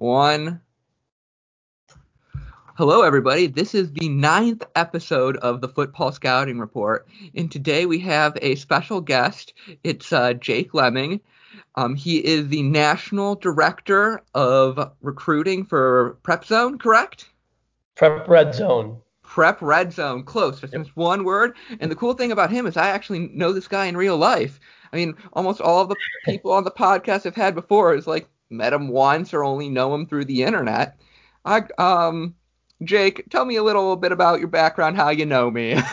One. Hello, everybody. This is the ninth episode of the Football Scouting Report, and today we have a special guest. It's uh, Jake Lemming. Um, he is the National Director of Recruiting for Prep Zone, correct? Prep Red Zone. Prep Red Zone. Close, just yep. one word. And the cool thing about him is I actually know this guy in real life. I mean, almost all of the people on the podcast I've had before is like met him once or only know him through the internet. I um Jake, tell me a little bit about your background, how you know me.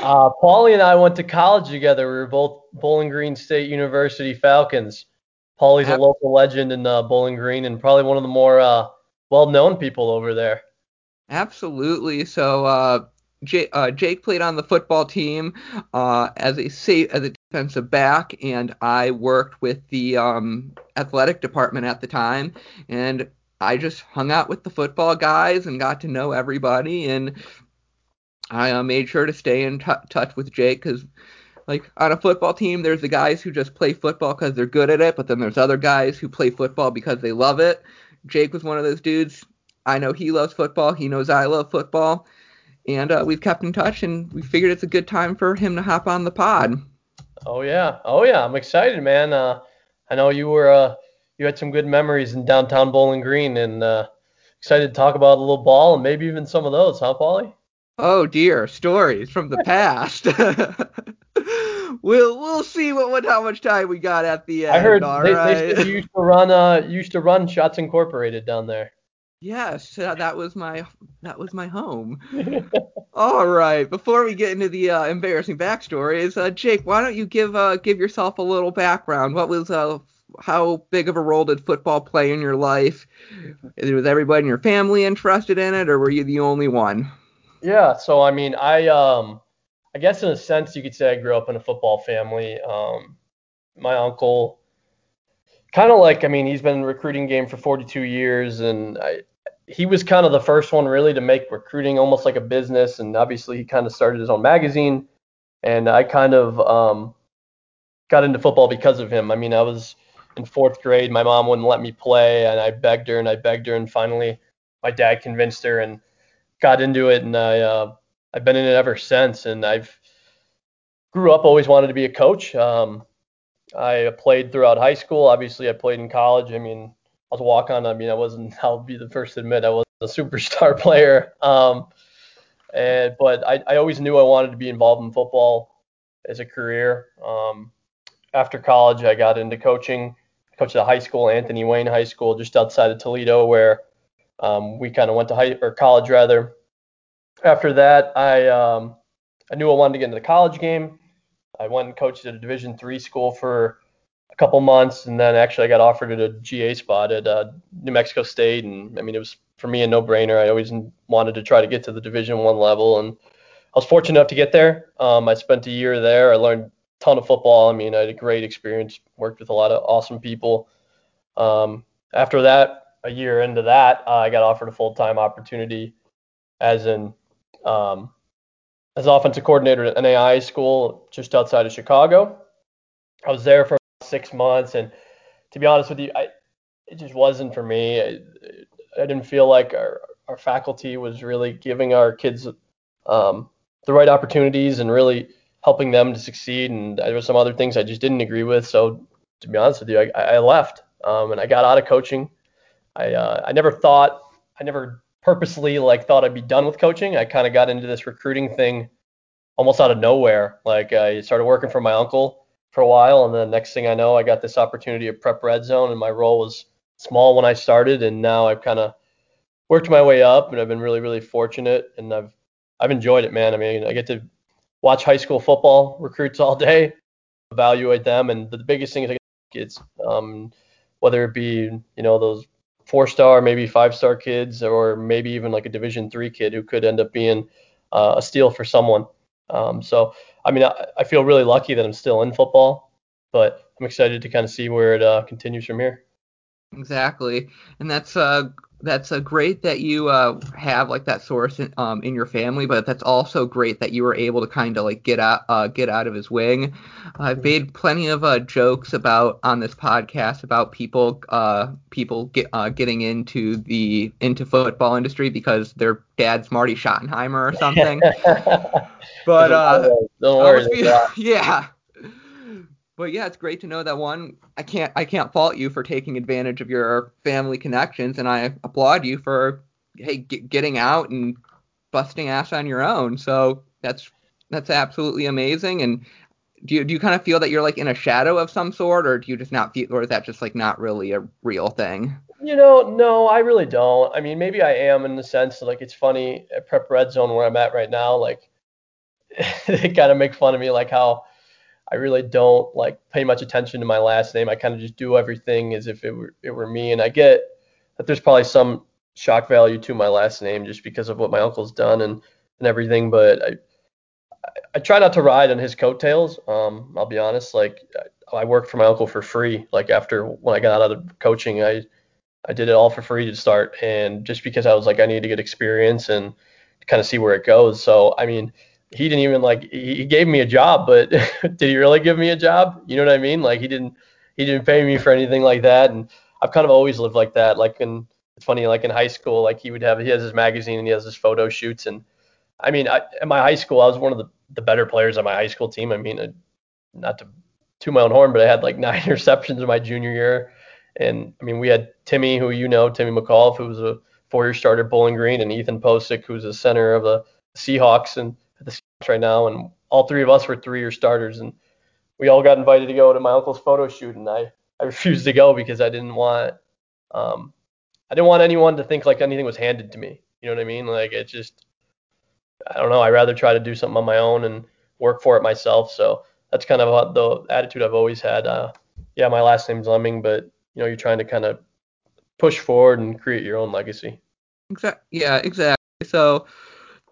uh, Paulie and I went to college together. We were both Bowling Green State University Falcons. Paulie's a local legend in uh, Bowling Green and probably one of the more uh, well-known people over there. Absolutely. So uh, Jake, uh, Jake played on the football team uh, as a safe, as a defensive back, and I worked with the um, athletic department at the time, and I just hung out with the football guys and got to know everybody, and I uh, made sure to stay in t- touch with Jake because. Like on a football team, there's the guys who just play football because they're good at it, but then there's other guys who play football because they love it. Jake was one of those dudes. I know he loves football. He knows I love football and uh, we've kept in touch, and we figured it's a good time for him to hop on the pod. Oh yeah, oh yeah, I'm excited, man. Uh, I know you were uh, you had some good memories in downtown Bowling Green, and uh, excited to talk about a little ball and maybe even some of those, huh, Paulie? Oh dear, stories from the past. we'll we'll see what, what how much time we got at the end. I heard they, right? they, used to run uh used to run Shots Incorporated down there. Yes, uh, that was my that was my home. All right. Before we get into the uh, embarrassing backstories, uh, Jake, why don't you give uh, give yourself a little background? What was uh, how big of a role did football play in your life? Was everybody in your family interested in it, or were you the only one? Yeah. So I mean, I um, I guess in a sense you could say I grew up in a football family. Um, my uncle kind of like I mean he's been recruiting game for 42 years and I he was kind of the first one really to make recruiting almost like a business and obviously he kind of started his own magazine and I kind of um, got into football because of him. I mean I was in fourth grade my mom wouldn't let me play and I begged her and I begged her and finally my dad convinced her and got into it and I uh, I've been in it ever since and I've grew up always wanted to be a coach. Um, I played throughout high school. Obviously, I played in college. I mean, was a walk on. I mean, I wasn't. I'll be the first to admit I wasn't a superstar player. Um, and but I, I always knew I wanted to be involved in football as a career. Um, after college, I got into coaching. I coached at high school, Anthony Wayne High School, just outside of Toledo, where um, we kind of went to high or college rather. After that, I um, I knew I wanted to get into the college game. I went and coached at a Division three school for couple months, and then actually I got offered at a GA spot at uh, New Mexico State, and I mean it was for me a no-brainer. I always wanted to try to get to the Division one level, and I was fortunate enough to get there. Um, I spent a year there. I learned a ton of football. I mean, I had a great experience. Worked with a lot of awesome people. Um, after that, a year into that, uh, I got offered a full-time opportunity as an um, as offensive coordinator at NAIA school just outside of Chicago. I was there for six months, and to be honest with you, I, it just wasn't for me. I, I didn't feel like our, our faculty was really giving our kids um, the right opportunities and really helping them to succeed. And there were some other things I just didn't agree with. So to be honest with you, I, I left um, and I got out of coaching. I uh, I never thought I never purposely like thought I'd be done with coaching. I kind of got into this recruiting thing almost out of nowhere. Like I started working for my uncle for a while, and then next thing I know, I got this opportunity at Prep Red Zone, and my role was small when I started, and now I've kind of worked my way up, and I've been really, really fortunate, and I've I've enjoyed it, man. I mean, I get to watch high school football recruits all day, evaluate them, and the biggest thing is I get kids, um, whether it be you know those four star, maybe five star kids, or maybe even like a Division three kid who could end up being uh, a steal for someone. Um, so, I mean, I, I, feel really lucky that I'm still in football, but I'm excited to kind of see where it uh, continues from here. Exactly, and that's uh that's uh, great that you uh have like that source in, um in your family, but that's also great that you were able to kind of like get out uh get out of his wing. I've made plenty of uh jokes about on this podcast about people uh people get uh getting into the into football industry because their dad's Marty Schottenheimer or something. but uh, don't worry. be, yeah but yeah, it's great to know that one. I can't I can't fault you for taking advantage of your family connections, and I applaud you for hey get, getting out and busting ass on your own. So that's that's absolutely amazing. And do you do you kind of feel that you're like in a shadow of some sort, or do you just not feel, or is that just like not really a real thing? You know, no, I really don't. I mean, maybe I am in the sense that, like it's funny at Prep Red Zone where I'm at right now, like they kind of make fun of me, like how I really don't like pay much attention to my last name. I kind of just do everything as if it were it were me, and I get that there's probably some shock value to my last name just because of what my uncle's done and and everything. But I I try not to ride on his coattails. Um, I'll be honest. Like I, I worked for my uncle for free. Like after when I got out of coaching, I I did it all for free to start, and just because I was like I need to get experience and kind of see where it goes. So I mean he didn't even like he gave me a job, but did he really give me a job? You know what I mean? Like he didn't he didn't pay me for anything like that. And I've kind of always lived like that. Like in it's funny, like in high school, like he would have he has his magazine and he has his photo shoots. And I mean, I, in my high school, I was one of the, the better players on my high school team. I mean, I, not to to my own horn, but I had like nine interceptions in my junior year. And I mean, we had Timmy, who you know, Timmy McAuliffe, who was a four-year starter at Bowling Green, and Ethan Pocic, who's a center of the Seahawks. And at the right now, and all three of us were three-year starters, and we all got invited to go to my uncle's photo shoot, and I I refused to go because I didn't want um I didn't want anyone to think like anything was handed to me. You know what I mean? Like it just I don't know. I rather try to do something on my own and work for it myself. So that's kind of the attitude I've always had. Uh, yeah, my last name's Lemming, but you know, you're trying to kind of push forward and create your own legacy. Exactly. Yeah, exactly. So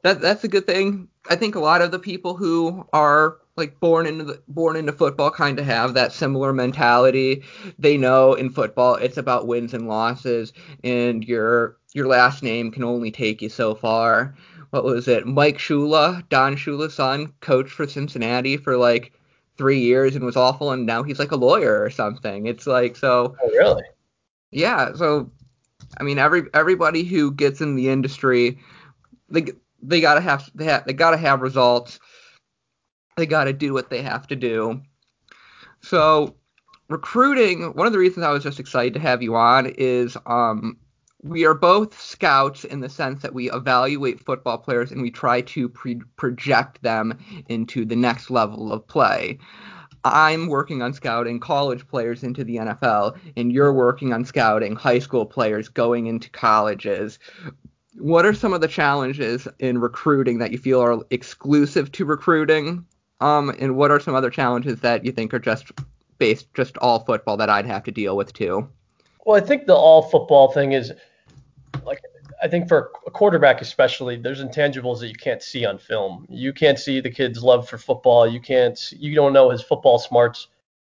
that that's a good thing. I think a lot of the people who are like born into the, born into football kind of have that similar mentality. They know in football it's about wins and losses, and your your last name can only take you so far. What was it? Mike Shula, Don Shula's son, coached for Cincinnati for like three years and was awful, and now he's like a lawyer or something. It's like so. Oh really? Yeah. So, I mean, every everybody who gets in the industry, they they gotta have they they gotta have results. They gotta do what they have to do. So recruiting, one of the reasons I was just excited to have you on is um, we are both scouts in the sense that we evaluate football players and we try to pre- project them into the next level of play. I'm working on scouting college players into the NFL, and you're working on scouting high school players going into colleges what are some of the challenges in recruiting that you feel are exclusive to recruiting? Um, and what are some other challenges that you think are just based just all football that I'd have to deal with too? Well, I think the all football thing is like I think for a quarterback especially, there's intangibles that you can't see on film. You can't see the kid's love for football. You can't you don't know his football smarts.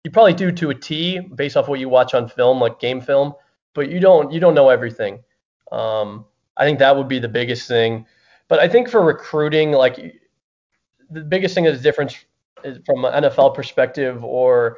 You probably do to a T based off what you watch on film, like game film, but you don't you don't know everything. Um, I think that would be the biggest thing. But I think for recruiting, like the biggest thing that's different from an NFL perspective or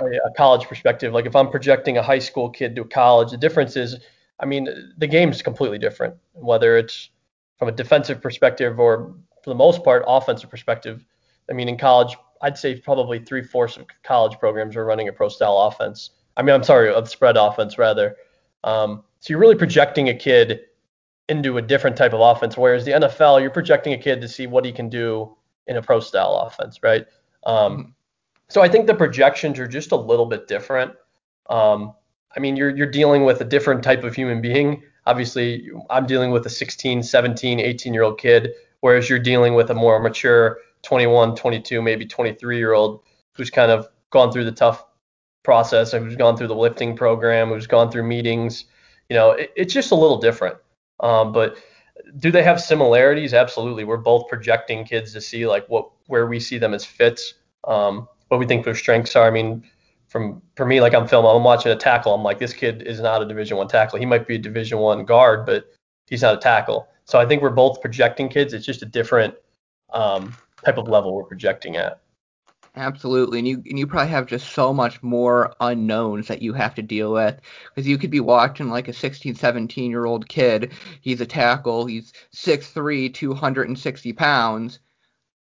a college perspective. Like if I'm projecting a high school kid to college, the difference is, I mean, the game's completely different. Whether it's from a defensive perspective or for the most part offensive perspective. I mean, in college, I'd say probably three fourths of college programs are running a pro style offense. I mean, I'm sorry, of spread offense rather. Um, so you're really projecting a kid into a different type of offense. Whereas the NFL, you're projecting a kid to see what he can do in a pro style offense, right? Um, mm-hmm. so I think the projections are just a little bit different. Um, I mean, you're you're dealing with a different type of human being. Obviously, I'm dealing with a 16, 17, 18 year old kid, whereas you're dealing with a more mature 21, 22, maybe 23 year old who's kind of gone through the tough process, who's gone through the lifting program, who's gone through meetings. You know, it, it's just a little different. Um, but do they have similarities? Absolutely. We're both projecting kids to see like what where we see them as fits, um, what we think their strengths are. I mean, from for me, like I'm filming, I'm watching a tackle. I'm like, this kid is not a Division One tackle. He might be a Division One guard, but he's not a tackle. So I think we're both projecting kids. It's just a different um, type of level we're projecting at. Absolutely, and you and you probably have just so much more unknowns that you have to deal with because you could be watching like a 16, 17 year old kid. He's a tackle. He's 6'3", 260 pounds.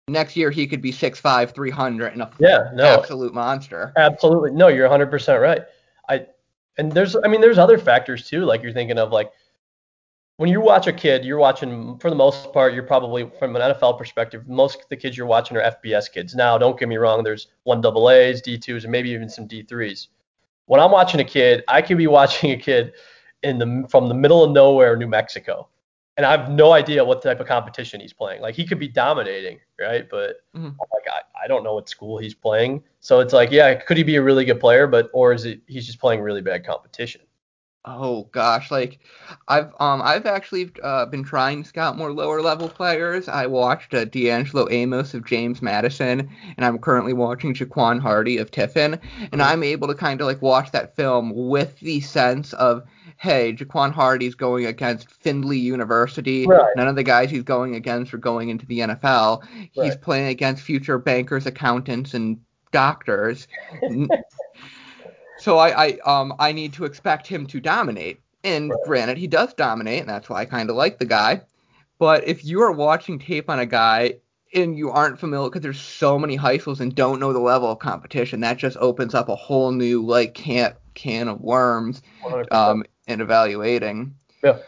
Next year he could be 6'5", 300, and a yeah, no, absolute monster. Absolutely, no, you're 100 percent right. I and there's I mean there's other factors too. Like you're thinking of like when you watch a kid, you're watching for the most part, you're probably from an NFL perspective, most of the kids you're watching are FBS kids. Now, don't get me wrong, there's one double A's, D2s, and maybe even some D3s. When I'm watching a kid, I could be watching a kid in the from the middle of nowhere, New Mexico, and I have no idea what type of competition he's playing. Like he could be dominating, right? But mm-hmm. like I, I don't know what school he's playing. So it's like, yeah, could he be a really good player, but or is it he's just playing really bad competition? Oh gosh, like I've um I've actually uh, been trying to scout more lower level players. I watched uh, D'Angelo Amos of James Madison, and I'm currently watching Jaquan Hardy of Tiffin, and I'm able to kind of like watch that film with the sense of hey, Jaquan Hardy's going against Findlay University. Right. None of the guys he's going against are going into the NFL. He's right. playing against future bankers, accountants, and doctors. So I, I um I need to expect him to dominate. And right. granted, he does dominate, and that's why I kind of like the guy. But if you are watching tape on a guy and you aren't familiar because there's so many high schools and don't know the level of competition, that just opens up a whole new like can can of worms um, in evaluating. Yeah.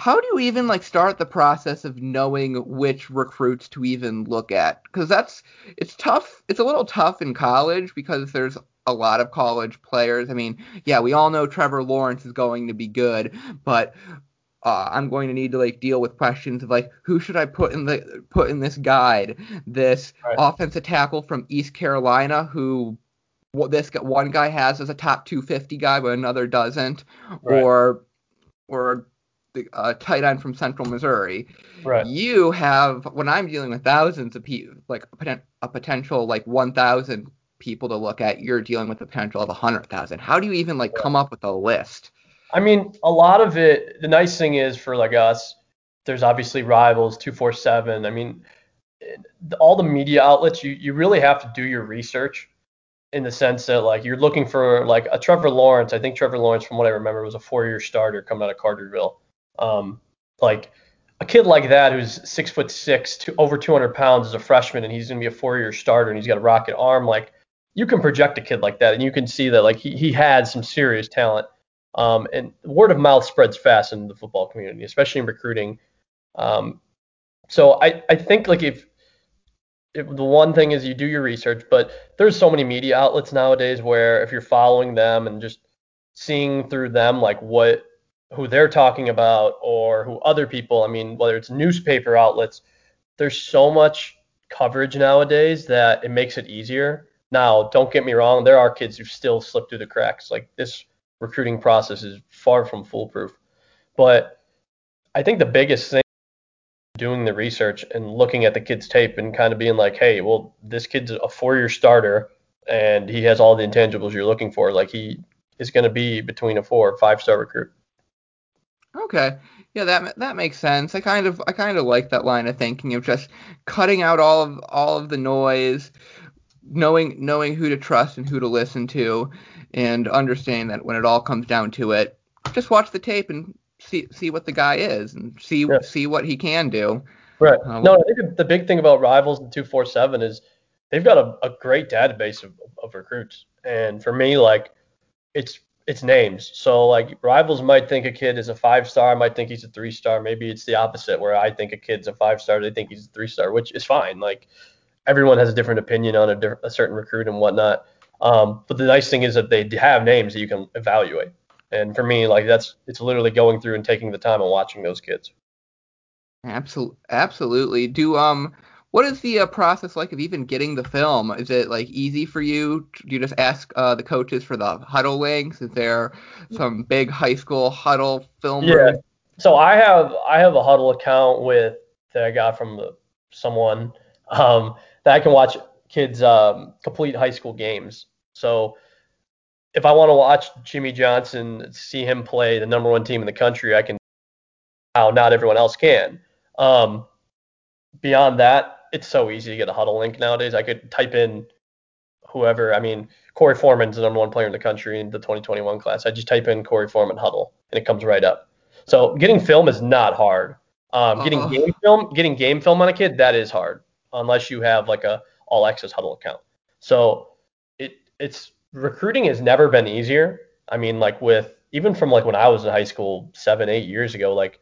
How do you even like start the process of knowing which recruits to even look at? Because that's it's tough. It's a little tough in college because there's a lot of college players. I mean, yeah, we all know Trevor Lawrence is going to be good, but uh, I'm going to need to like deal with questions of like who should I put in the put in this guide? This right. offensive tackle from East Carolina who what this one guy has as a top 250 guy, but another doesn't, right. or or the uh, tight end from Central Missouri. Right. You have when I'm dealing with thousands of people, like a, a potential like 1,000 people to look at, you're dealing with the potential of hundred thousand. How do you even like come up with a list? I mean, a lot of it. The nice thing is for like us, there's obviously rivals, two four seven. I mean, all the media outlets, you you really have to do your research in the sense that like you're looking for like a Trevor Lawrence. I think Trevor Lawrence, from what I remember, was a four-year starter coming out of Cartersville. Um, like a kid like that who's six foot six, to over 200 pounds as a freshman, and he's gonna be a four-year starter, and he's got a rocket arm. Like you can project a kid like that, and you can see that like he he had some serious talent. Um, and word of mouth spreads fast in the football community, especially in recruiting. Um, so I I think like if the one thing is you do your research, but there's so many media outlets nowadays where if you're following them and just seeing through them like what who they're talking about or who other people, I mean, whether it's newspaper outlets, there's so much coverage nowadays that it makes it easier now, don't get me wrong, there are kids who still slip through the cracks. Like this recruiting process is far from foolproof. But I think the biggest thing doing the research and looking at the kid's tape and kind of being like, hey, well, this kid's a four-year starter and he has all the intangibles you're looking for. Like he is going to be between a four or five-star recruit. Okay. Yeah, that that makes sense. I kind of I kind of like that line of thinking of just cutting out all of all of the noise, knowing knowing who to trust and who to listen to, and understanding that when it all comes down to it, just watch the tape and see see what the guy is and see yeah. see what he can do. Right. Um, no, I think the big thing about Rivals and 247 is they've got a, a great database of, of recruits. And for me, like it's it's names. So like rivals might think a kid is a five star, might think he's a three star. Maybe it's the opposite where I think a kid's a five star, they think he's a three star, which is fine. Like everyone has a different opinion on a, a certain recruit and whatnot. Um, but the nice thing is that they have names that you can evaluate. And for me, like that's it's literally going through and taking the time and watching those kids. Absolutely, absolutely. Do um, what is the uh, process like of even getting the film? Is it like easy for you? Do you just ask uh, the coaches for the Hudl links? Is there some big high school Hudl film? Yeah. Room? So I have I have a Hudl account with that I got from the, someone. Um, that I can watch kids um, complete high school games. So if I want to watch Jimmy Johnson, see him play the number one team in the country, I can. How not everyone else can. Um, beyond that, it's so easy to get a Hudl link nowadays. I could type in whoever. I mean, Korey Foreman's the number one player in the country in the 2021 class. I just type in Korey Foreman Hudl, and it comes right up. So getting film is not hard. Um, getting Uh-oh. game film, getting game film on a kid, that is hard, unless you have like a all access Hudl account. So it it's recruiting has never been easier. I mean, like with even from like when I was in high school seven, eight years ago, like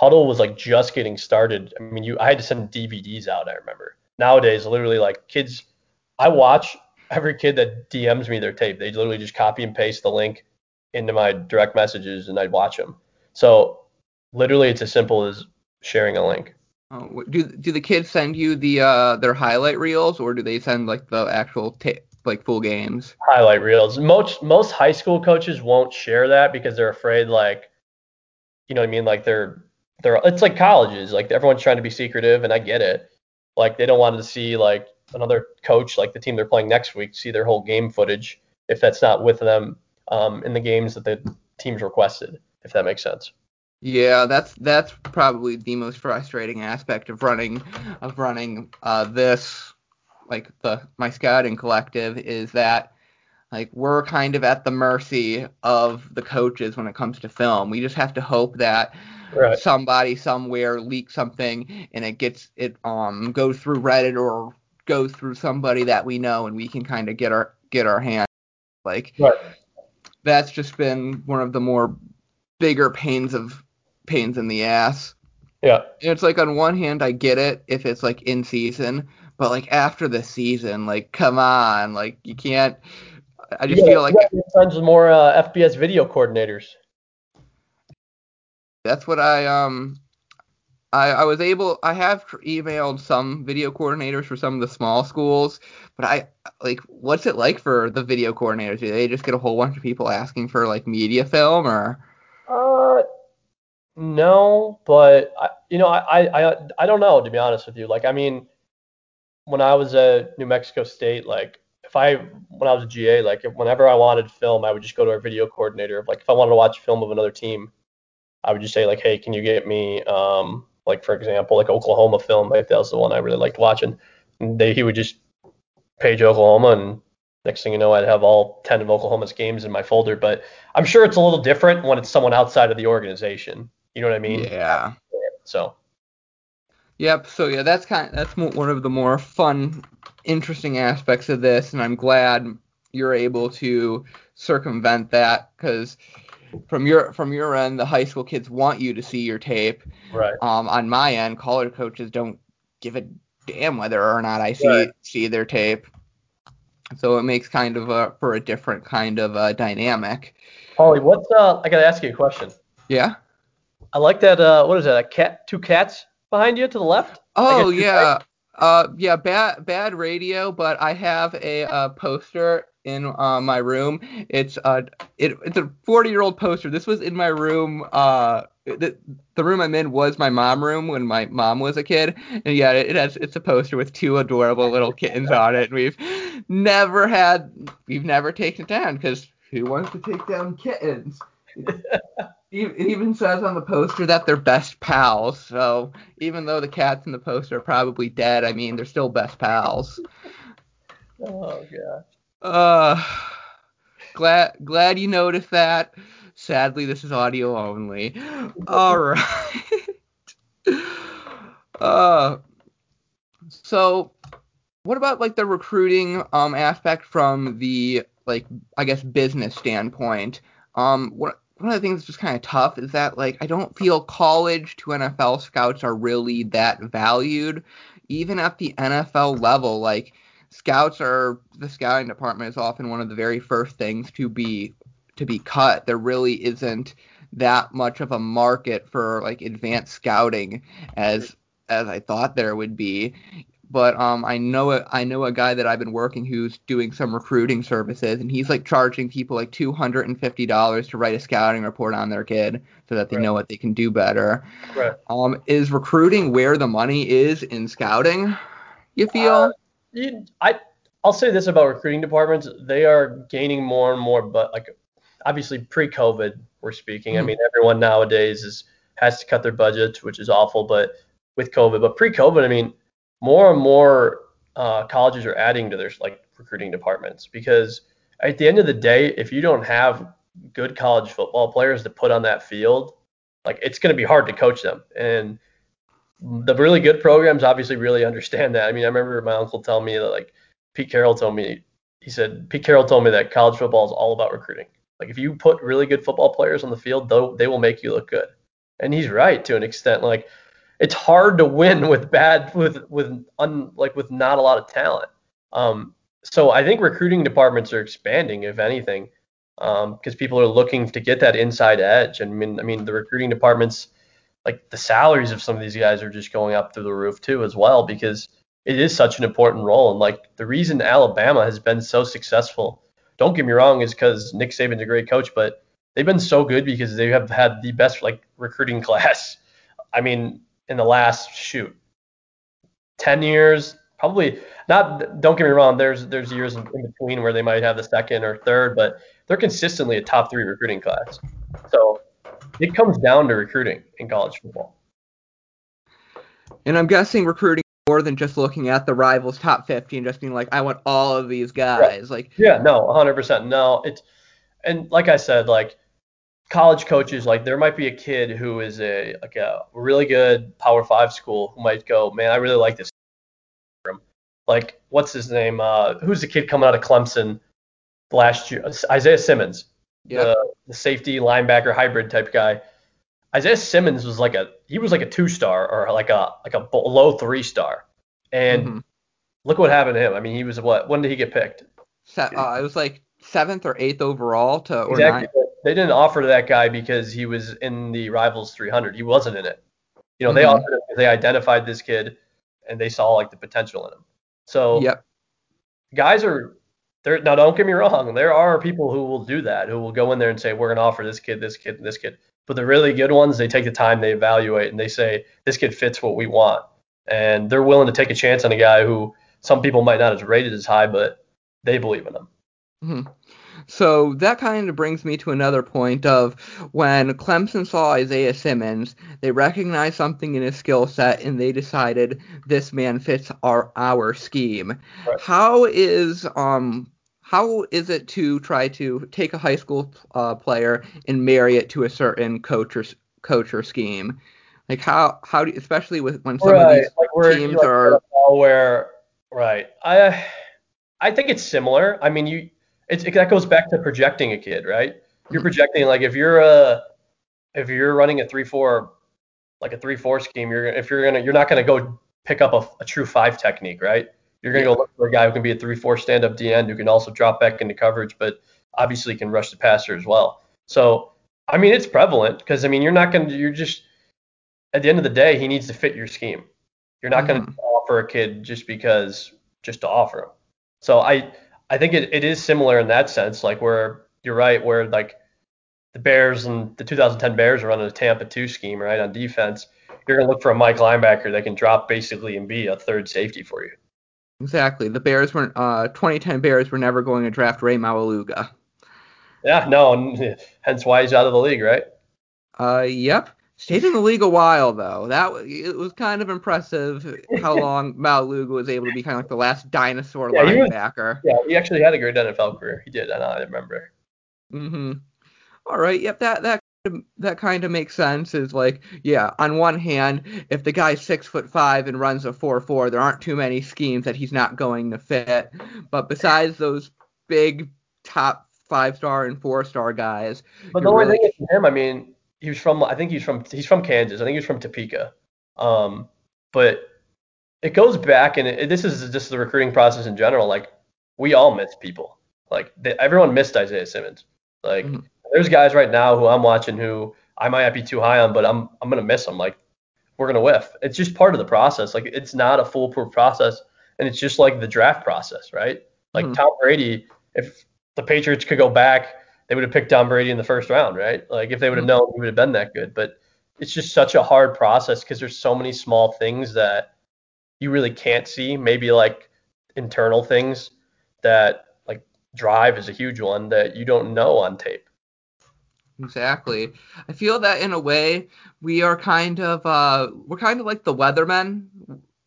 Hudl was like just getting started. I mean, you I had to send DVDs out. I remember. Nowadays, literally like kids, I watch every kid that DMs me their tape. They literally just copy and paste the link into my direct messages, and I'd watch them. So literally, it's as simple as sharing a link. Oh, do do the kids send you the uh their highlight reels or do they send like the actual ta- like full games? highlight reels. Most most high school coaches won't share that because they're afraid like you know what I mean like they're they're it's like colleges like everyone's trying to be secretive and I get it. Like they don't want to see like another coach like the team they're playing next week see their whole game footage if that's not with them um, in the games that the teams requested if that makes sense. Yeah, that's that's probably the most frustrating aspect of running of running uh this like the my scouting collective is that like we're kind of at the mercy of the coaches when it comes to film. We just have to hope that Right. somebody somewhere leaks something and it gets it um goes through Reddit or goes through somebody that we know and we can kind of get our get our hand like Right. that's just been one of the more bigger pains of pains in the ass. Yeah. It's like on one hand I get it if it's like in season, but like after the season, like come on, like you can't. I just You feel like friends with more uh, FBS video coordinators. That's what I um. I, I was able I have emailed some video coordinators for some of the small schools, but I like what's it like for the video coordinators? Do they just get a whole bunch of people asking for like media film or Uh, no, but I, you know, I, I, I- don't know to be honest with you. Like, I mean, when I was at New Mexico State, like, if I, when I was a GA, like, whenever I wanted film, I would just go to our video coordinator. Like, if I wanted to watch film of another team, I would just say, like, hey, can you get me, um, like, for example, like Oklahoma film? Like, that was the one I really liked watching. And they, he would just page Oklahoma, and next thing you know, I'd have all 10 of Oklahoma's games in my folder. But I'm sure it's a little different when it's someone outside of the organization. You know what I mean? yeah. So Yep. So yeah, that's kind. Of, that's one of the more fun, interesting aspects of this, and I'm glad you're able to circumvent that because from your from your end, the high school kids want you to see your tape. right. Um, on my end, college coaches don't give a damn whether or not I see Right. see their tape. So it makes kind of a for a different kind of uh, dynamic. Holly, what's uh? I gotta ask you a question. Yeah. I like that. Uh, what is that? A cat? Two cats behind you to the left? Oh yeah, uh, yeah, bad bad radio, but I have a uh, poster in uh, my room. It's uh, it, it's a 40 year old poster. This was in my room. Uh, the, the room I'm in was my mom room when my mom was a kid, and yeah, it, it has it's a poster with two adorable little kittens on it. And we've never had, we've never taken it down because who wants to take down kittens? It even says on the poster that they're best pals. So even though the cats in the poster are probably dead, I mean they're still best pals. Oh god. Uh, glad glad you noticed that. Sadly, this is audio only. All right. uh, so what about like the recruiting um aspect from the like I guess business standpoint? Um, what one of the things that's just kind of tough is that like I don't feel college to NFL scouts are really that valued, even at the NFL level. Like scouts are the scouting department is often one of the very first things to be to be cut. There really isn't that much of a market for like advanced scouting as as I thought there would be. But um, I know a, I know a guy that I've been working who's doing some recruiting services, and he's like charging people like two hundred and fifty dollars to write a scouting report on their kid so that they Right. know what they can do better. Right. Um, is recruiting where the money is in scouting? You feel? Uh, You, I I'll say this about recruiting departments: they are gaining more and more, but like obviously pre-COVID, we're speaking. I Mhm. mean, everyone nowadays is has to cut their budgets, which is awful. But with COVID, but pre-COVID, I mean, more and more uh, colleges are adding to their like recruiting departments because at the end of the day, if you don't have good college football players to put on that field, like it's going to be hard to coach them. And the really good programs obviously really understand that. I mean, I remember my uncle telling me that like Pete Carroll told me, he said Pete Carroll told me that college football is all about recruiting. Like if you put really good football players on the field, though, they will make you look good. And he's right to an extent. Like it's hard to win with bad with with un, like with not a lot of talent. Um, so I think recruiting departments are expanding, if anything, because um, people are looking to get that inside edge. And I mean, I mean the recruiting departments, like the salaries of some of these guys are just going up through the roof too, as well, because it is such an important role. And like the reason Alabama has been so successful, don't get me wrong, is because Nick Saban's a great coach, but they've been so good because they have had the best like recruiting class. I mean, in the last shoot, 10 years, probably not. Don't get me wrong. There's there's years in, in between where they might have the second or third, but they're consistently a top three recruiting class. So it comes down to recruiting in college football. And I'm guessing recruiting more than just looking at the rivals top 50 and just being like, I want all of these guys. Yeah. Like, yeah, no, 100%. No, it's and like I said, like college coaches, like there might be a kid who is a like a really good Power Five school who might go, man, I really like this. Like, what's his name? Uh, who's the kid coming out of Clemson last year? Isaiah Simmons, yeah. the, the safety linebacker hybrid type guy. Isaiah Simmons was like a he was like a two star or like a like a low three star, and Mhm. look what happened to him. I mean, he was what? When did he get picked? Se- uh, it was like seventh or eighth overall to or Exactly. ninth. They didn't offer to that guy because he was in the Rivals 300. He wasn't in it. You know, they Mhm. offered him they identified this kid and they saw like the potential in him. So Yep. guys are there. Now, don't get me wrong. There are people who will do that, who will go in there and say, we're going to offer this kid, this kid, and this kid. But the really good ones, they take the time, they evaluate, and they say, this kid fits what we want. And they're willing to take a chance on a guy who some people might not have rated as high, but they believe in him. Mhm. So that kind of brings me to another point of when Clemson saw Isaiah Simmons, they recognized something in his skill set and they decided this man fits our our scheme. Right. How is um how is it to try to take a high school uh, player and marry it to a certain coach or coach or scheme? Like how how do especially with when some right. of these like teams like, are where right. I I think it's similar. I mean, you it's it, that goes back to projecting a kid, right? You're Mhm. projecting like if you're a if you're running a three four like a three four scheme, you're if you're gonna you're not gonna go pick up a, a true five technique, right? You're gonna go look for a guy who can be a three four stand up DN who can also drop back into coverage, but obviously can rush the passer as well. So I mean, it's prevalent because I mean you're not gonna you're just at the end of the day he needs to fit your scheme. You're not gonna Mhm. offer a kid just because just to offer him. So I I think it, it is similar in that sense, like where you're right, where like the Bears and the 2010 Bears are running a Tampa 2 scheme, right, on defense. You're going to look for a Mike linebacker that can drop basically and be a third safety for you. exactly the Bears were uh 2010 Bears were never going to draft Rey Maualuga. Yeah, no, and hence why he's out of the league, right? Uh, yep. Stayed in the league a while though. That it was kind of impressive how long Maualuga was able to be kind of like the last dinosaur Yeah, he was- linebacker. Yeah, he actually had a great NFL career. He did, I know, I remember. Mm-hmm. All right. Yep. That that that kind of makes sense. Is like, yeah. On one hand, if the guy's six foot five and runs a four four, there aren't too many schemes that he's not going to fit. But besides those big top five star and four star guys, But the only really- thing with him, I mean, he was from I think he's from he's from Kansas. I think he's from Topeka. Um, but it goes back and it, this is just the recruiting process in general. Like we all miss people. Like they, everyone missed Isaiah Simmons. Like Mhm. there's guys right now who I'm watching who I might not be too high on, but I'm I'm gonna miss them. Like we're gonna whiff. It's just part of the process. Like it's not a foolproof process, and it's just like the draft process, right? Like Mhm. Tom Brady, if the Patriots could go back, they would have picked Tom Brady in the first round, right? Like if they would have Mhm. known he would have been that good. But it's just such a hard process because there's so many small things that you really can't see. Maybe like internal things. that like drive is a huge one that you don't know on tape. Exactly. I feel that in a way we are kind of uh we're kind of like the weathermen.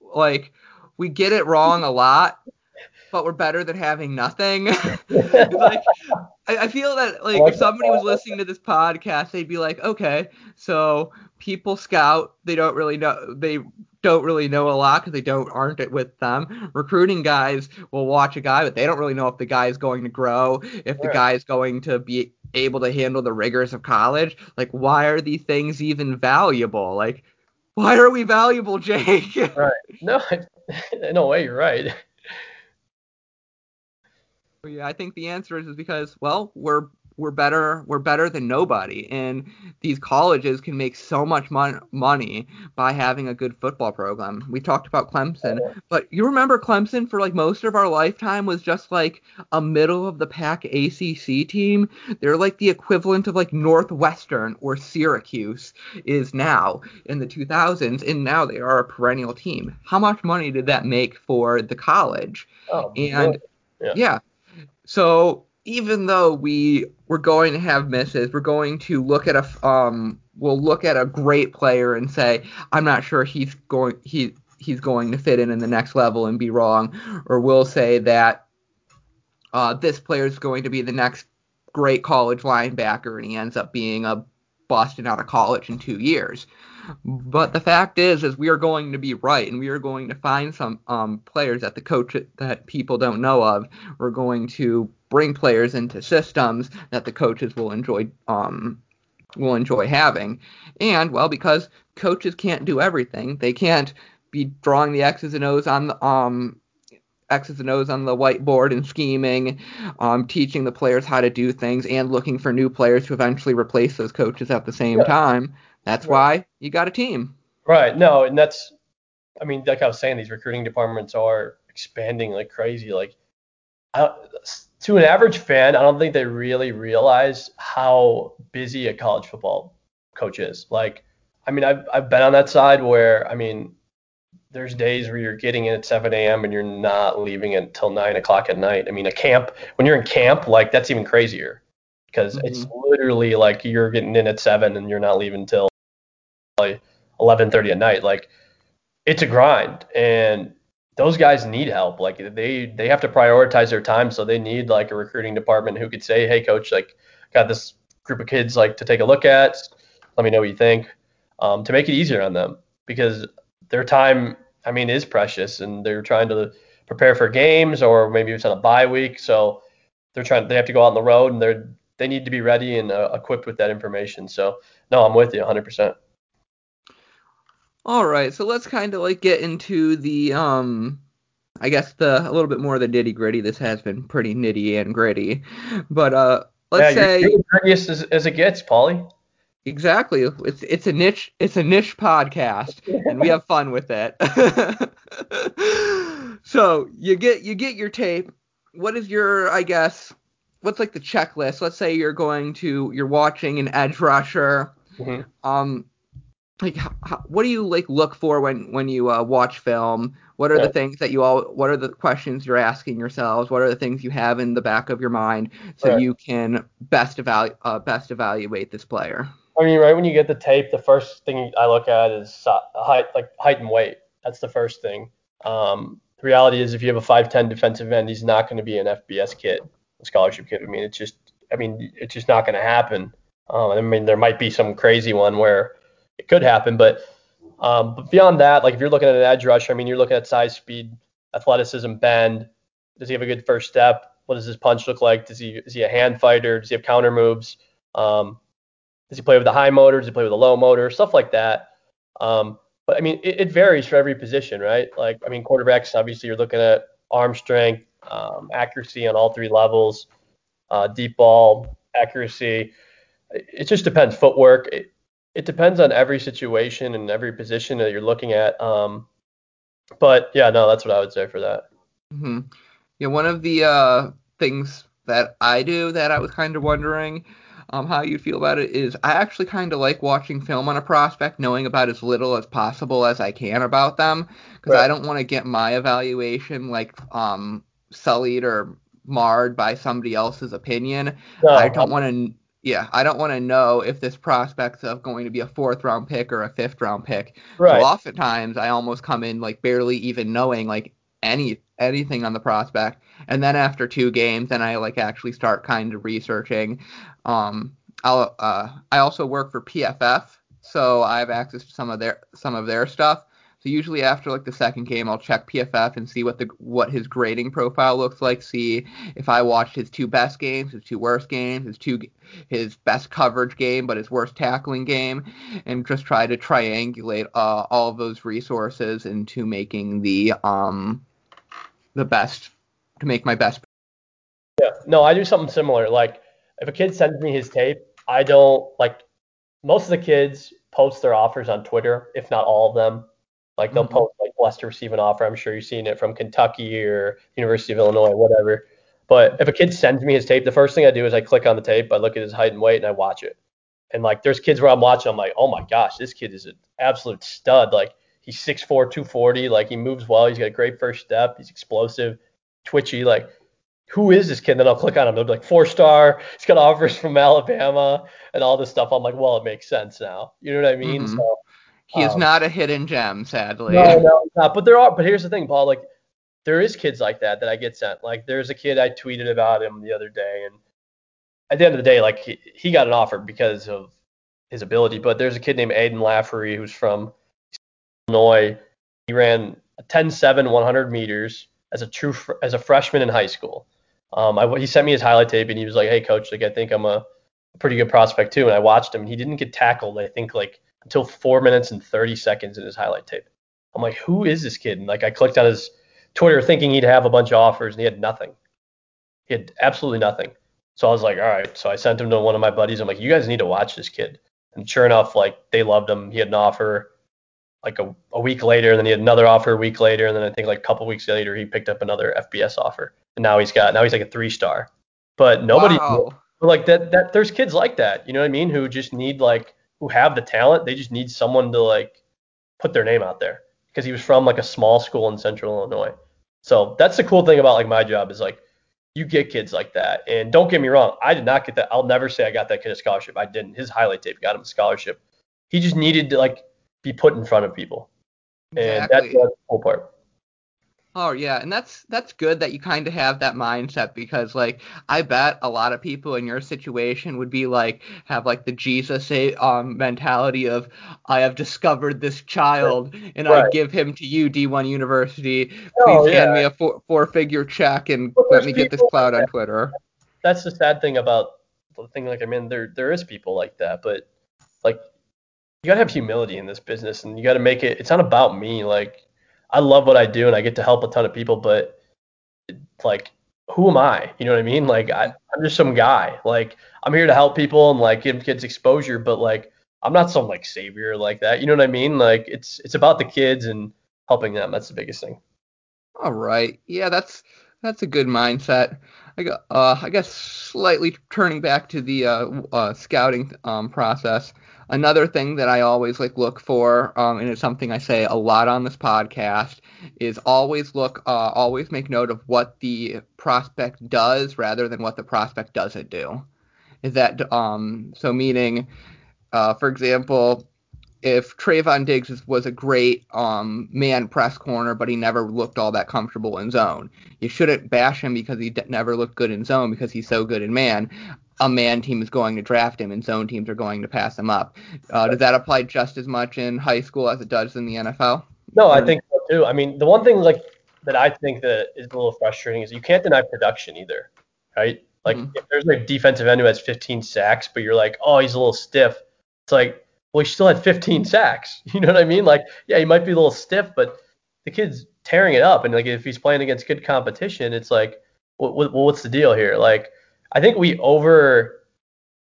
Like we get it wrong a lot, but we're better than having nothing. like I, I, feel that like, like if somebody was listening to this podcast, they'd be like, okay, so people scout, they don't really know they don't really know a lot because they don't aren't it with them. Recruiting guys will watch a guy, but they don't really know if the guy is going to grow, if the guy is going to be able to handle the rigors of college. Like, why are these things even valuable? Like, why are we valuable, Jake? right. No, no way, you're right. Yeah, I think the answer is, is because well, we're we're better we're better than nobody. And these colleges can make so much mon- money by having a good football program. We talked about clemson. But you remember clemson for like most of our lifetime was just like a middle of the pack acc team? They're like the equivalent of like northwestern or syracuse is now in the 2000s and now they are a perennial team. How much money did that make for the college? Oh, and yeah. yeah so even though we we're going to have misses, we're going to look at a um we'll look at a great player and say I'm not sure he's going he he's going to fit in in the next level and be wrong, or we'll say that uh, this player is going to be the next great college linebacker and he ends up being a busting out of college in two years. But the fact is, is we are going to be right, and we are going to find some um, players that the coach that people don't know of. We're going to bring players into systems that the coaches will enjoy um, will enjoy having. And well, because coaches can't do everything, they can't be drawing the X's and O's on the um X's and O's on the whiteboard and scheming, um, teaching the players how to do things, and looking for new players to eventually replace those coaches at the same yeah. time. That's right. why you got a team. Right. No, and that's, I mean, like I was saying, these recruiting departments are expanding like crazy. Like, I, to an average fan, I don't think they really realize how busy a college football coach is. Like, I mean, I've, I've been on that side where, I mean, there's days where you're getting in at 7 a.m. and you're not leaving until 9 o'clock at night. I mean, a camp, when you're in camp, like, that's even crazier because mm-hmm. it's literally like you're getting in at 7 and you're not leaving until like 11:30 at night. Like, it's a grind. And those guys need help. Like they they have to prioritize their time, so they need like a recruiting department who could say, "Hey, coach, like got this group of kids like to take a look at. Let me know what you think." Um, to make it easier on them because their time, I mean, is precious, and they're trying to prepare for games or maybe it's on a bye week, so they're trying they have to go out on the road and they're they need to be ready and uh, equipped with that information. So no, I'm with you 100%. All right, so let's kind of like get into the um I guess the a little bit more of the nitty gritty. This has been pretty nitty and gritty, but uh let's yeah, say grittiest as, as it gets, Paulie. Exactly. It's it's a niche it's a niche podcast, and we have fun with it. so you get you get your tape. What is your I guess what's like the checklist? Let's say you're going to you're watching an edge rusher. Mm-hmm. Um, like how, what do you like look for when when you uh, watch film? What are the things that you all what are the questions you're asking yourselves? What are the things you have in the back of your mind so right. you can best evaluate uh, best evaluate this player? I mean right when you get the tape the first thing i look at is height like height and weight. That's the first thing. Um, the reality is if you have a 5'10 defensive end he's not going to be an fbs kid a scholarship kid. I mean it's just i mean it's just not going to happen. Um, i mean there might be some crazy one where it could happen. But um, but beyond that, like if you're looking at an edge rusher, I mean, you're looking at size, speed, athleticism, bend. Does he have a good first step? What does his punch look like? Does he is he a hand fighter? Does he have counter moves? Um, does he play with a high motor? Does he play with a low motor? Stuff like that. Um, but I mean, it, it, varies for every position, right? Like I mean, quarterbacks obviously you're looking at arm strength, um, accuracy on all three levels, uh, deep ball accuracy. It, it just depends. Footwork. It, it depends on every situation and every position that you're looking at. Um, but yeah, no, that's what I would say for that. Mm-hmm. Yeah, one of the uh, things that I do that I was kind of wondering um, how you'd feel about it is I actually kind of like watching film on a prospect, knowing about as little as possible as I can about them, because right. I don't want to get my evaluation like um, sullied or marred by somebody else's opinion. No, I don't want to. Yeah, I don't want to know if this prospect's of going to be a fourth round pick or a fifth round pick. Right. So oftentimes I almost come in like barely even knowing like any anything on the prospect, and then after two games, then I like actually start kind of researching. Um, I'll uh, I also work for PFF, so I have access to some of their some of their stuff. So usually after like the second game, I'll check PFF and see what the what his grading profile looks like. See if I watched his two best games, his two worst games, his two his best coverage game, but his worst tackling game, and just try to triangulate uh, all of those resources into making the um the best to make my best. Yeah. No, I do something similar. Like if a kid sends me his tape, I don't like most of the kids post their offers on Twitter, if not all of them. Like they'll Mhm. post like blessed to receive an offer. I'm sure you've seen it from Kentucky or University of Illinois, whatever. But if a kid sends me his tape, the first thing I do is I click on the tape, I look at his height and weight, and I watch it. And like there's kids where I'm watching, I'm like, oh my gosh, this kid is an absolute stud. Like he's 6'4", 240, like he moves well, he's got a great first step, he's explosive, twitchy. Like who is this kid? Then I'll click on him. They'll be like four star. He's got offers from Alabama and all this stuff. I'm like, well, it makes sense now. You know what I mean? Mhm. So He is Um, not a hidden gem, sadly. no, no, not. But there are. But here's the thing, Paul. Like, there is kids like that that I get sent. Like, there's a kid I tweeted about him the other day, and at the end of the day, like he, he got an offer because of his ability. But there's a kid named Aiden Lafferty who's from Illinois. He ran a 10-7 100 meters as a true fr- as a freshman in high school. Um, I, he sent me his highlight tape, and he was like, "Hey, coach, like I think I'm a pretty good prospect too." And I watched him, and he didn't get tackled. I think like until four minutes and 30 seconds in his highlight tape. I'm like, who is this kid? And like I clicked on his Twitter thinking he'd have a bunch of offers, and he had nothing. He had absolutely nothing. So I was like, all right. So I sent him to one of my buddies. I'm like, you guys need to watch this kid. And sure enough, like they loved him. He had an offer like a, a week later, and then he had another offer a week later, and then I think like a couple weeks later he picked up another FBS offer, and now he's got now he's like a three star. But nobody Wow. like that that there's kids like that, you know what I mean, who just need like who have the talent, they just need someone to like put their name out there because he was from like a small school in central Illinois. So that's the cool thing about like my job is like you get kids like that. And don't get me wrong, I did not get that. I'll never say I got that kid a scholarship. I didn't. His highlight tape got him a scholarship. He just needed to like be put in front of people. And that's, Exactly. that's the cool part. Oh yeah, and that's that's good that you kind of have that mindset because like I bet a lot of people in your situation would be like have like the Jesus eh, um mentality of I have discovered this child and I give him to you D1 University. Please Oh, hand me a four, four figure check and Well, let me get this cloud on. Twitter. That's the sad thing about the thing like I mean. There there is people like that, but like you gotta have humility in this business and you gotta make it it's not about me. Like I love what I do and I get to help a ton of people, but like who am I? You know what I mean? Like I, I'm just some guy. Like I'm here to help people and like give kids exposure, but like I'm not some like savior like that. You know what I mean? Like it's it's about the kids and helping them. That's the biggest thing. All right. Yeah, that's that's a good mindset. I got, uh, I guess slightly turning back to the uh, uh, scouting um, process. Another thing that I always like look for, um, and it's something I say a lot on this podcast, is always look, uh, always make note of what the prospect does rather than what the prospect doesn't do. Is that um, so? Meaning, uh, for example, if Trevon Diggs was a great um, man press corner, but he never looked all that comfortable in zone, you shouldn't bash him because he d- never looked good in zone because he's so good in man. A man team is going to draft him, and zone teams are going to pass him up. Uh, does that apply just as much in high school as it does in the NFL? No, I think so too. I mean, the one thing like that I think that is a little frustrating is you can't deny production either, right? Like Mhm. if there's a defensive end who has 15 sacks, but you're like, oh, he's a little stiff. It's like, well, he still had 15 sacks. You know what I mean? Like, yeah, he might be a little stiff, but the kid's tearing it up, and like if he's playing against good competition, it's like, what, what, what's the deal here? Like, I think we over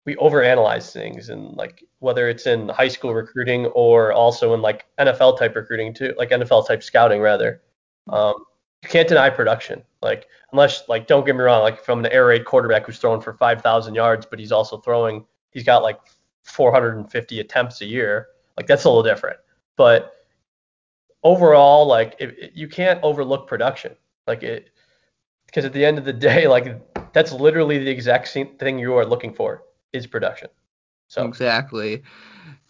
we overanalyze things and like whether it's in high school recruiting or also in like NFL type recruiting too, like NFL type scouting rather. Um, you can't deny production. Like unless like don't get me wrong, like from an air raid quarterback who's throwing for 5,000 yards, but he's also throwing, he's got like 450 attempts a year. Like that's a little different. But overall, like if, you can't overlook production. Like it, because at the end of the day, like that's literally the exact same thing you are looking for is production. So exactly.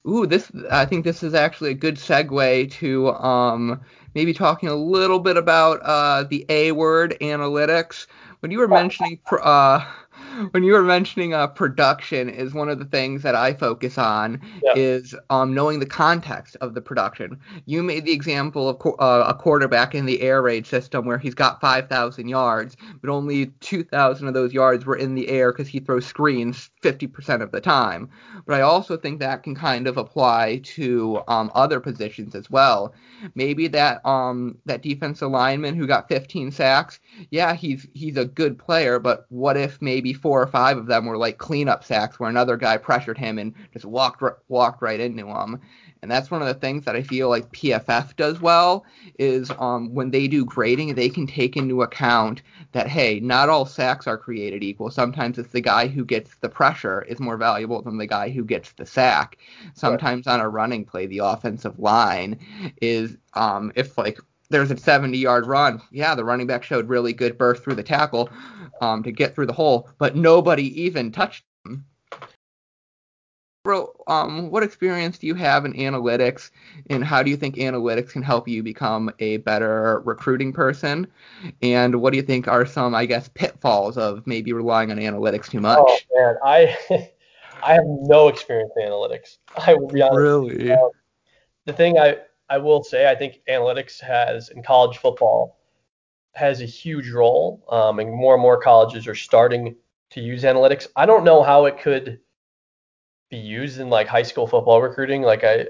Ooh, this I think this is actually a good segue to um maybe talking a little bit about uh the A word analytics. When you were mentioning uh when you were mentioning uh, production is one of the things that I focus on yeah. is um, knowing the context of the production. You made the example of uh, a quarterback in the air raid system where he's got 5,000 yards, but only 2,000 of those yards were in the air because he throws screens 50% of the time. But I also think that can kind of apply to um, other positions as well. Maybe that um, that defensive lineman who got 15 sacks, yeah, he's he's a good player, but what if maybe four or five of them were like cleanup sacks where another guy pressured him and just walked walked right into him. And that's one of the things that I feel like PFF does well is um, when they do grading, they can take into account that hey, not all sacks are created equal. Sometimes it's the guy who gets the pressure is more valuable than the guy who gets the sack. Sometimes right. on a running play, the offensive line is um, if like there's a 70 yard run. Yeah, the running back showed really good burst through the tackle um, to get through the hole, but nobody even touched him. Bro, um, what experience do you have in analytics, and how do you think analytics can help you become a better recruiting person? And what do you think are some, I guess, pitfalls of maybe relying on analytics too much? Oh man, I I have no experience in analytics. I will be honest. Really? Um, the thing I I will say, I think analytics has in college football has a huge role, um, and more and more colleges are starting to use analytics. I don't know how it could be used in like high school football recruiting. Like I,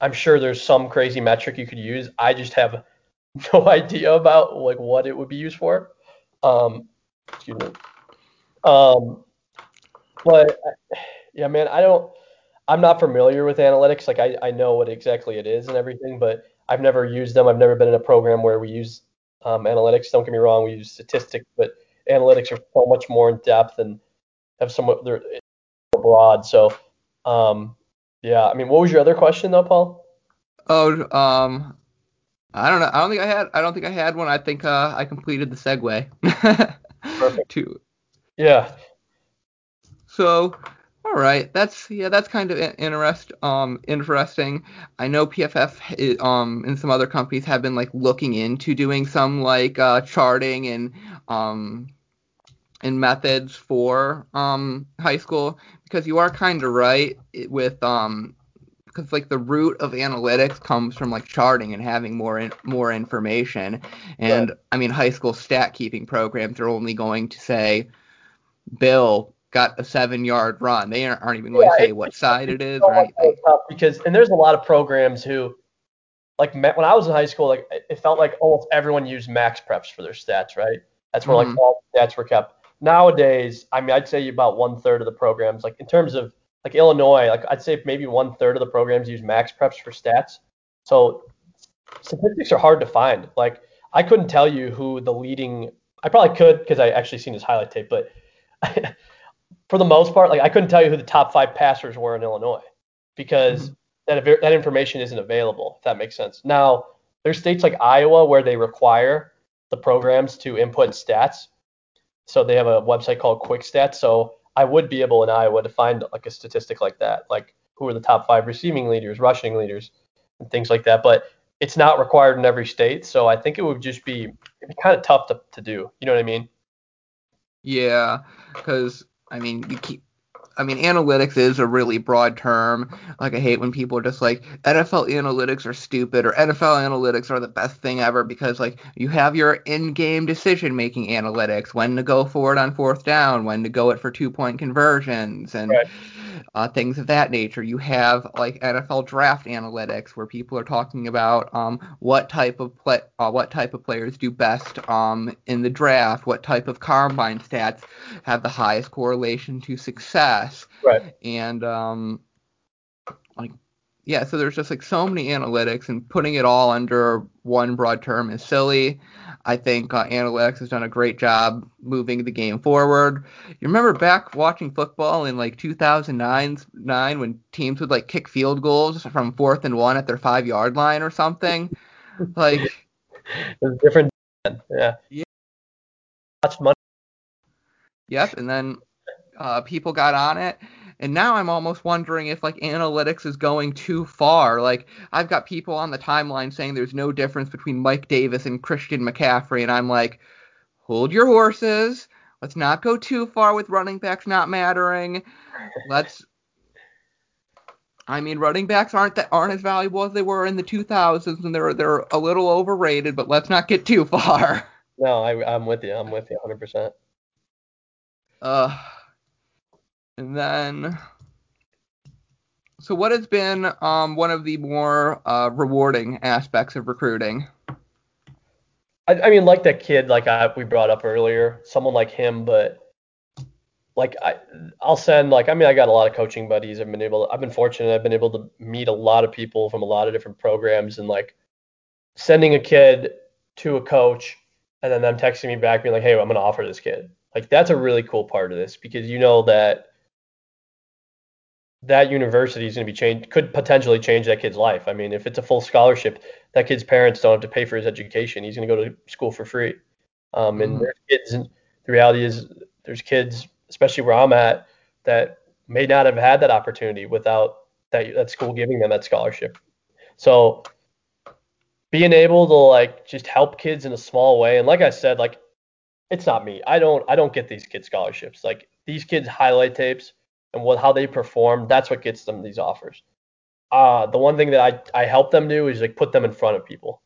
I'm sure there's some crazy metric you could use. I just have no idea about like what it would be used for. Um, excuse me. Um, but yeah, man, I don't. I'm not familiar with analytics. Like I, I know what exactly it is and everything, but I've never used them. I've never been in a program where we use um, analytics. Don't get me wrong, we use statistics, but analytics are so much more in depth and have somewhat they're broad. So um, yeah, I mean, what was your other question though, Paul? Oh, um, I don't know. I don't think I had. I don't think I had one. I think uh, I completed the segue. Perfect. to, yeah. So all right, that's yeah, that's kind of interest um interesting. I know PFF um and some other companies have been like looking into doing some like uh, charting and um and methods for um high school because you are kind of right with um because like the root of analytics comes from like charting and having more in, more information and right. I mean high school stat keeping programs are only going to say Bill got a seven yard run. They aren't, aren't even going yeah, to say what side it is or anything. Because and there's a lot of programs who, like when I was in high school, like it felt like almost everyone used MaxPreps for their stats, right? That's where mm-hmm. like all stats were kept. Nowadays, I mean, I'd say about one third of the programs, like in terms of like Illinois, like I'd say maybe one third of the programs use MaxPreps for stats. So statistics are hard to find. Like I couldn't tell you who the leading. I probably could because I actually seen his highlight tape, but for the most part, like I couldn't tell you who the top five passers were in Illinois because mm-hmm. that that information isn't available. If that makes sense. Now there's states like Iowa where they require the programs to input stats. So they have a website called QuikStats. So I would be able in Iowa to find like a statistic like that, like who are the top five receiving leaders, rushing leaders, and things like that. But it's not required in every state. So I think it would just be, be kind of tough to, to do. You know what I mean? Yeah, because I mean, you keep. I mean, analytics is a really broad term. Like, I hate when people are just like, NFL analytics are stupid or NFL analytics are the best thing ever because, like, you have your in game decision making analytics, when to go for it on fourth down, when to go it for two point conversions, and right uh, things of that nature. You have like NFL draft analytics where people are talking about um, what type of play, uh, what type of players do best um, in the draft, what type of combine stats have the highest correlation to success, right? And um, like yeah, so there's just like so many analytics, and putting it all under one broad term is silly. I think uh, analytics has done a great job moving the game forward. You remember back watching football in like 2009 nine when teams would like kick field goals from fourth and one at their five yard line or something? Like it was different. Yeah. Yeah. watched money. Yep, and then uh, people got on it. And now I'm almost wondering if like analytics is going too far. Like I've got people on the timeline saying there's no difference between Mike Davis and Christian McCaffrey, and I'm like, hold your horses. Let's not go too far with running backs not mattering. Let's. I mean, running backs aren't that aren't as valuable as they were in the 2000s, and they're they're a little overrated. But let's not get too far. No, I, I'm with you. I'm with you 100%. Uh, and then, so what has been um, one of the more uh, rewarding aspects of recruiting? I, I mean, like that kid, like I, we brought up earlier, someone like him, but like I, I'll send like I mean I got a lot of coaching buddies. I've been able, I've been fortunate. I've been able to meet a lot of people from a lot of different programs, and like sending a kid to a coach, and then them texting me back being like, hey, I'm gonna offer this kid. Like that's a really cool part of this because you know that that university is going to be changed, could potentially change that kid's life. I mean, if it's a full scholarship, that kid's parents don't have to pay for his education. He's going to go to school for free. Um, and mm-hmm. there's kids, the reality is, there's kids, especially where I'm at, that may not have had that opportunity without that, that school giving them that scholarship. So being able to like just help kids in a small way, and like I said, like it's not me. I don't I don't get these kids scholarships. Like these kids highlight tapes and what how they perform, that's what gets them these offers. Uh, the one thing that I, I help them do is like put them in front of people.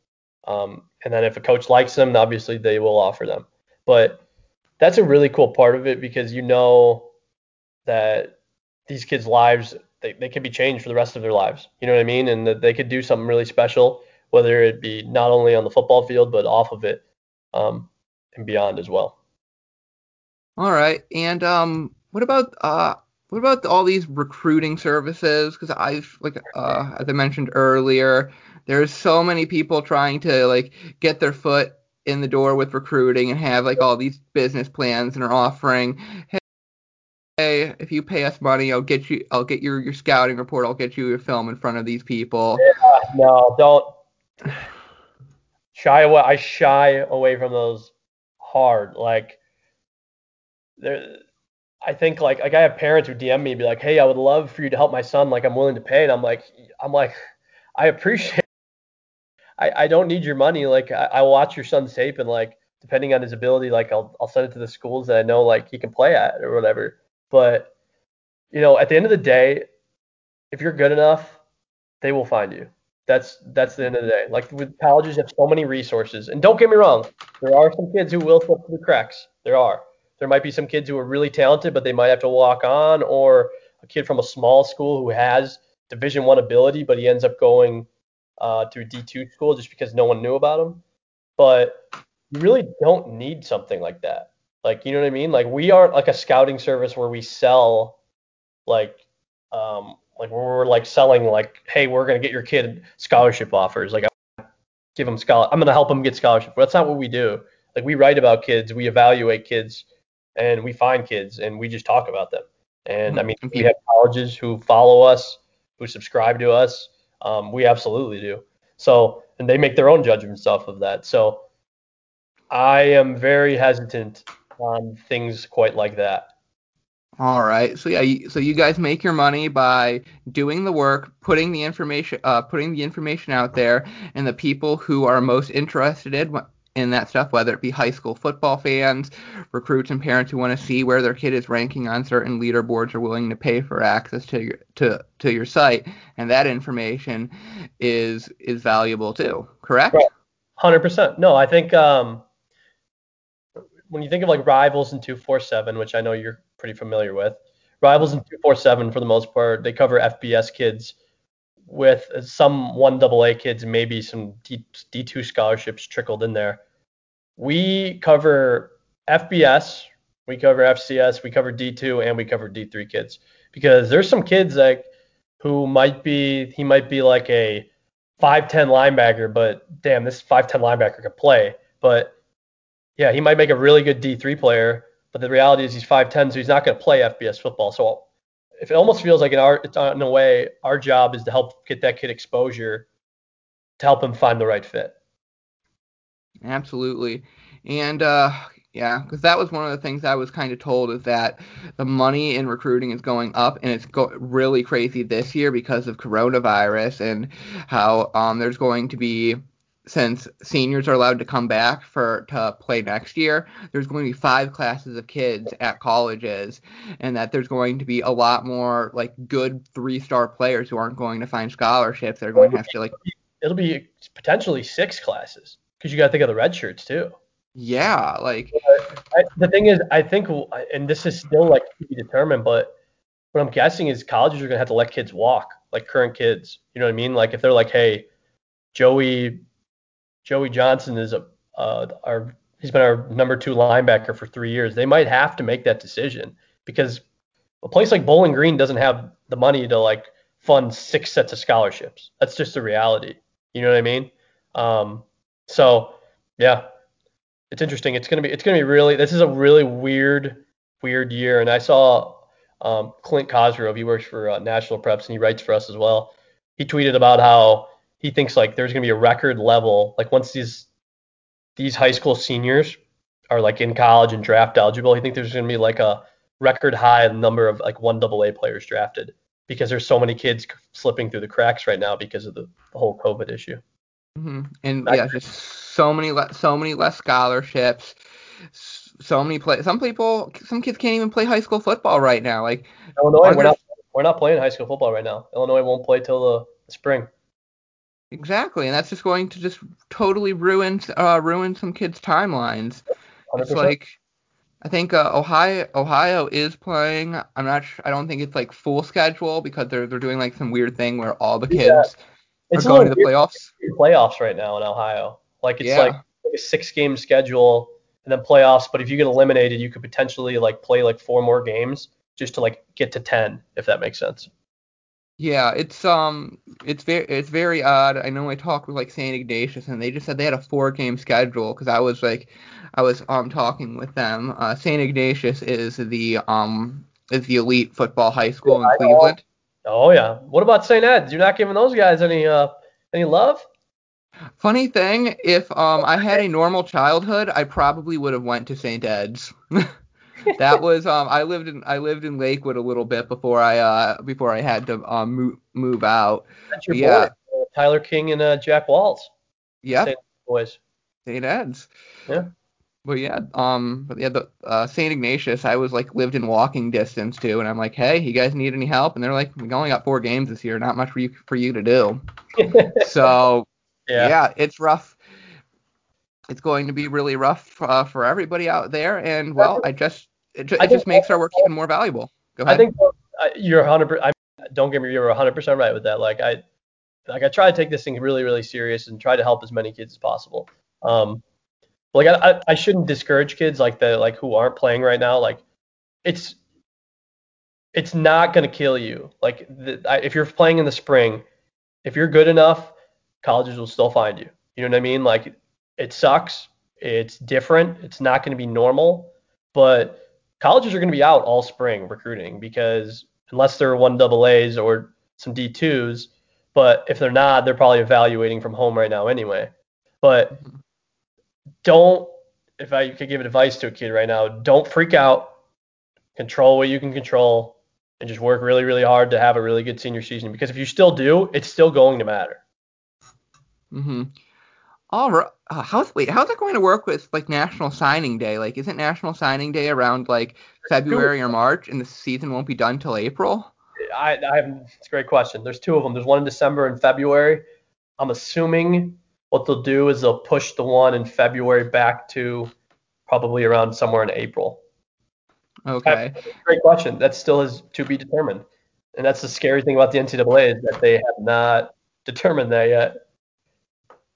Um, and then if a coach likes them, obviously they will offer them. But that's a really cool part of it because you know that these kids' lives they, they can be changed for the rest of their lives. You know what I mean? And that they could do something really special, whether it be not only on the football field but off of it um, and beyond as well. All right. And um, what about uh, what about all these recruiting services? Because I've like uh, as I mentioned earlier, there's so many people trying to like get their foot in the door with recruiting and have like all these business plans and are offering, hey, if you pay us money, I'll get you, I'll get your your scouting report, I'll get you your film in front of these people. Yeah, no, don't shy away. I shy away from those hard. Like there I think like like I have parents who DM me and be like, "Hey, I would love for you to help my son. Like I'm willing to pay." And I'm like, I'm like, I appreciate. I I don't need your money. Like I, I watch your son's tape and like depending on his ability, like I'll I'll send it to the schools that I know like he can play at or whatever. But you know, at the end of the day, if you're good enough, they will find you. That's that's the end of the day. Like with colleges have so many resources. And don't get me wrong, there are some kids who will slip through the cracks. There are. There might be some kids who are really talented, but they might have to walk on, or a kid from a small school who has Division One ability, but he ends up going uh, to a D2 school just because no one knew about him. But you really don't need something like that. Like, you know what I mean? Like, we aren't like a scouting service where we sell, like, um, like we're like selling, like, hey, we're gonna get your kid scholarship offers. Like, give them scholar, I'm gonna help them get scholarship. That's not what we do. Like, we write about kids, we evaluate kids and we find kids and we just talk about them. And I hmm. mean, we have colleges who follow us, who subscribe to us. Um, we absolutely do. So, and they make their own judgments off of that. So, I am very hesitant on things quite like that. All right. So yeah, so you guys make your money by doing the work, putting the information, uh, putting the information out there, and the people who are most interested in that stuff, whether it be high school football fans, recruits, and parents who want to see where their kid is ranking on certain leaderboards are willing to pay for access to your to to your site, and that information is is valuable too. Correct? Hundred percent. No, I think um, when you think of like rivals in two four seven, which I know you're pretty familiar with, rivals in two four seven for the most part, they cover FBS kids with some one double A kids, maybe some D, D2 scholarships trickled in there. We cover FBS, we cover FCS, we cover D2, and we cover D3 kids because there's some kids like who might be he might be like a 5'10 linebacker, but damn, this 5'10 linebacker could play. But yeah, he might make a really good D3 player, but the reality is he's 5'10, so he's not going to play FBS football. So if it almost feels like in our in a way our job is to help get that kid exposure to help him find the right fit. Absolutely. And uh, Yeah, because that was one of the things I was kind of told is that the money in recruiting is going up, and it's go- really crazy this year because of coronavirus and how um, there's going to be since seniors are allowed to come back for to play next year, there's going to be five classes of kids at colleges, and that there's going to be a lot more like good three-star players who aren't going to find scholarships. They're going to have to like. It'll be potentially six classes because you got to think of the red shirts too. Yeah, like I, the thing is, I think, and this is still like to be determined, but what I'm guessing is colleges are gonna have to let kids walk, like current kids. You know what I mean? Like if they're like, hey, Joey Joey Johnson is a uh, our he's been our number two linebacker for three years. They might have to make that decision because a place like Bowling Green doesn't have the money to like fund six sets of scholarships. That's just the reality. You know what I mean? Um, so yeah, it's interesting. It's gonna be it's gonna be really this is a really weird weird year. And I saw um, Clint Cosgrove. He works for uh, National Preps and he writes for us as well. He tweeted about how he thinks like there's gonna be a record level like once these these high school seniors are like in college and draft eligible. He thinks there's gonna be like a record high number of like one double A players drafted because there's so many kids slipping through the cracks right now because of the, the whole COVID issue. Mm-hmm. And yeah, just so many le- so many less scholarships. So many play. Some people, some kids can't even play high school football right now. Like Illinois, we're not we're not playing high school football right now. Illinois won't play till the spring. Exactly, and that's just going to just totally ruin uh, ruin some kids' timelines. 100%. It's like I think uh, Ohio Ohio is playing. I'm not. Sure, I don't think it's like full schedule because they're they're doing like some weird thing where all the kids yeah. are going to the playoffs. Playoffs right now in Ohio. Like it's yeah. like, like a six game schedule and then playoffs. But if you get eliminated, you could potentially like play like four more games just to like get to ten, if that makes sense. Yeah, it's um, it's very it's very odd. I know I talked with like St. Ignatius, and they just said they had a four game schedule because I was like, I was um talking with them. Uh, St. Ignatius is the um is the elite football high school yeah, in Cleveland. Oh yeah. What about St. Ed's? You're not giving those guys any uh any love? Funny thing, if um I had a normal childhood, I probably would have went to St. Ed's. that was um I lived in I lived in Lakewood a little bit before I uh before I had to um move move out. That's your yeah. boy, uh, Tyler King and uh, Jack Walls. Yeah. Boys. St. Ed's. Yeah. But yeah, um, but yeah, the uh, St. Ignatius, I was like lived in walking distance too, and I'm like, hey, you guys need any help? And they're like, we only got four games this year, not much for you for you to do. so yeah. yeah, it's rough it's going to be really rough uh, for everybody out there. And well, I just it, ju- it just makes our work even more valuable. Go ahead. I think uh, you're 100. I don't get me. wrong, You're 100 percent right with that. Like I, like I try to take this thing really, really serious and try to help as many kids as possible. Um, like I, I shouldn't discourage kids like the like who aren't playing right now. Like it's it's not gonna kill you. Like the, I, if you're playing in the spring, if you're good enough, colleges will still find you. You know what I mean? Like it sucks. It's different. It's not going to be normal, but colleges are going to be out all spring recruiting because unless they're one double A's or some D2s, but if they're not, they're probably evaluating from home right now anyway. But don't, if I could give advice to a kid right now, don't freak out. Control what you can control and just work really, really hard to have a really good senior season. Because if you still do, it's still going to matter. Mm-hmm. All right. Uh, how's wait? How's it going to work with like National Signing Day? Like, isn't National Signing Day around like February or March, and the season won't be done till April? I, I have. It's a great question. There's two of them. There's one in December and February. I'm assuming what they'll do is they'll push the one in February back to probably around somewhere in April. Okay. Great question. That still is to be determined. And that's the scary thing about the NCAA is that they have not determined that yet.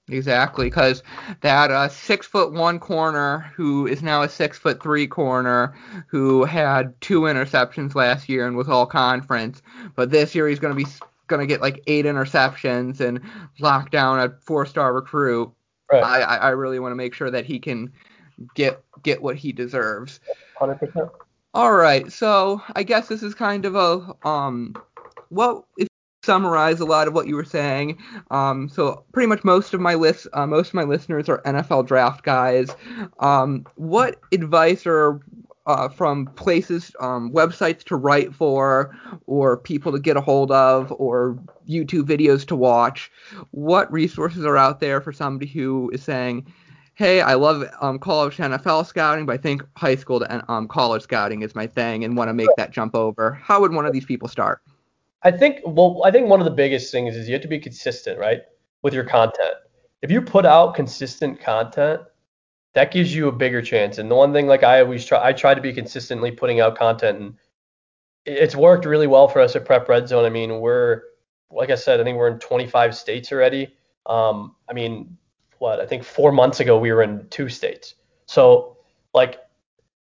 Exactly, because that uh, six foot one corner who is now a six foot three corner who had two interceptions last year and was all conference, but this year he's going to be going to get like eight interceptions and lock down a four star recruit. Right. I, I really want to make sure that he can get get what he deserves. Hundred percent. All right, so I guess this is kind of a um, what if summarize a lot of what you were saying. Um, so pretty much most of my list, uh, most of my listeners are NFL draft guys. Um, what advice or uh, from places, um, websites to write for, or people to get a hold of, or YouTube videos to watch. What resources are out there for somebody who is saying, "Hey, I love um, college NFL scouting, but I think high school to um, college scouting is my thing, and want to make that jump over"? How would one of these people start? I think well, I think one of the biggest things is you have to be consistent, right, with your content. If you put out consistent content, that gives you a bigger chance. And the one thing like I always try I try to be consistently putting out content and it's worked really well for us at Prep Red Zone. I mean, we're like I said, I think we're in 25 states already. Um, I mean, what I think four months ago we were in two states. So like,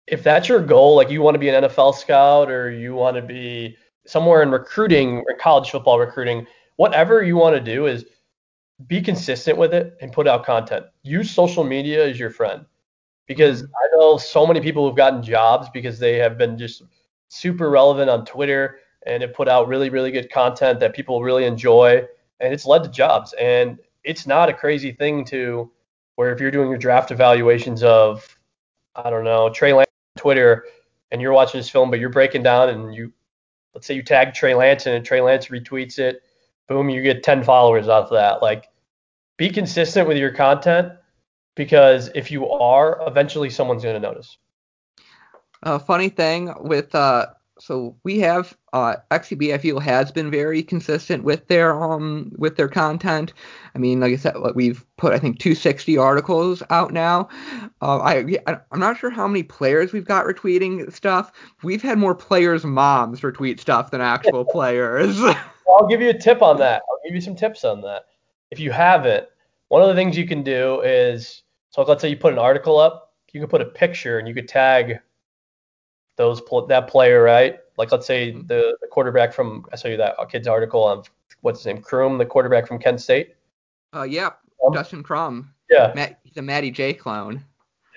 if that's your goal, like you want to be an NFL scout or you want to be somewhere in recruiting or college football recruiting, whatever you want to do is be consistent with it and put out content. Use social media as your friend because mm-hmm. I know so many people who've gotten jobs because they have been just super relevant on Twitter and have put out really, really good content that people really enjoy and it's led to jobs. And it's not a crazy thing to where if you're doing your draft evaluations of, I don't know, Trey Lance on Twitter and you're watching this film, but you're breaking down and you, let's say you tag Trey Lance and Trey Lance retweets it, boom, you get 10 followers off of that. Like be consistent with your content because if you are, eventually someone's going to notice. A uh, funny thing with uh, so we have uh, XTB. I feel has been very consistent with their um with their content. I mean, like I said, we've put I think 260 articles out now. Uh, I I'm not sure how many players we've got retweeting stuff. We've had more players' moms retweet stuff than actual players. I'll give you a tip on that. I'll give you some tips on that if you haven't, one of the things you can do is so let's say you put an article up, you can put a picture and you could tag those that player, right? Like let's say mm-hmm. the, the quarterback from I saw you that kid's article on what's his name, Crum, the quarterback from Kent State. Uh, yeah, um, Dustin Crum. Yeah, Matt, he's a Matty J clone.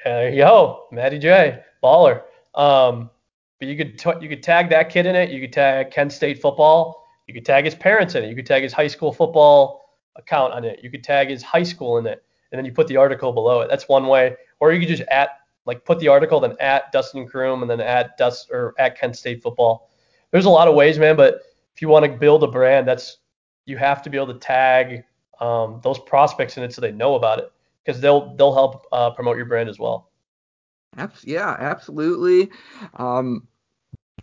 There you go, Matty J, baller. Um, but you could t- you could tag that kid in it. You could tag Kent State football. You could tag his parents in it. You could tag his high school football account on it. You could tag his high school in it, and then you put the article below it. That's one way. Or you could just at like put the article, then at Dustin Crum, and then at Dust or at Kent State football. There's a lot of ways, man. But if you want to build a brand, that's you have to be able to tag um, those prospects in it so they know about it because they'll they'll help uh, promote your brand as well. Yeah, absolutely. Um,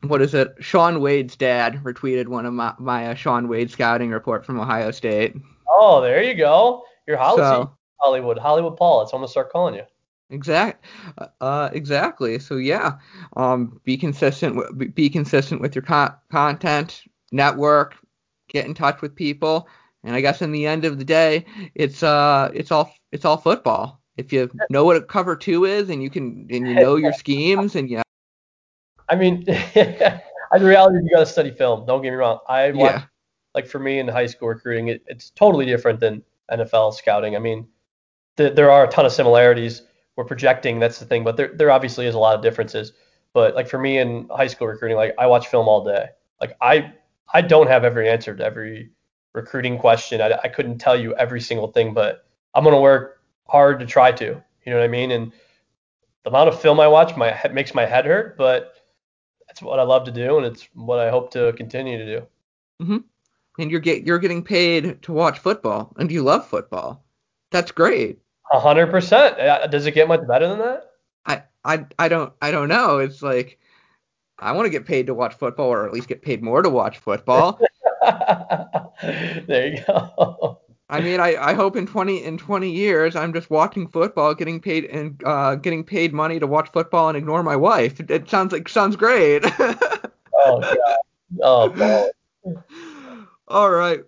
what is it? Shaun Wade's dad retweeted one of my, my uh, Shaun Wade scouting report from Ohio State. Oh, there you go. You're Hollywood. So, Hollywood. Hollywood Paul. That's what I'm gonna start calling you. Exact. Uh, exactly. So yeah, um, be consistent. Be consistent with your con- content. Network. Get in touch with people. And I guess in the end of the day, it's uh, it's all it's all football. If you know what a cover two is, and you can and you know your schemes, and yeah. I mean, in reality, you got to study film. Don't get me wrong. I watch yeah like for me in high school recruiting, it, it's totally different than NFL scouting. I mean, th- there are a ton of similarities. We're projecting, that's the thing, but there, there obviously is a lot of differences. But like for me in high school recruiting, like I watch film all day. Like I, I don't have every answer to every recruiting question. I, I couldn't tell you every single thing, but I'm gonna work hard to try to. You know what I mean? And the amount of film I watch, my makes my head hurt, but that's what I love to do, and it's what I hope to continue to do. Mm-hmm and you're get you're getting paid to watch football and you love football. That's great. A hundred percent. Uh, does it get much better than that? I, I I don't I don't know. It's like I want to get paid to watch football, or at least get paid more to watch football. there you go. I mean, I, I hope in 20 in 20 years I'm just watching football, getting paid and uh, getting paid money to watch football and ignore my wife. It, it sounds like sounds great. oh god. Oh god. All right.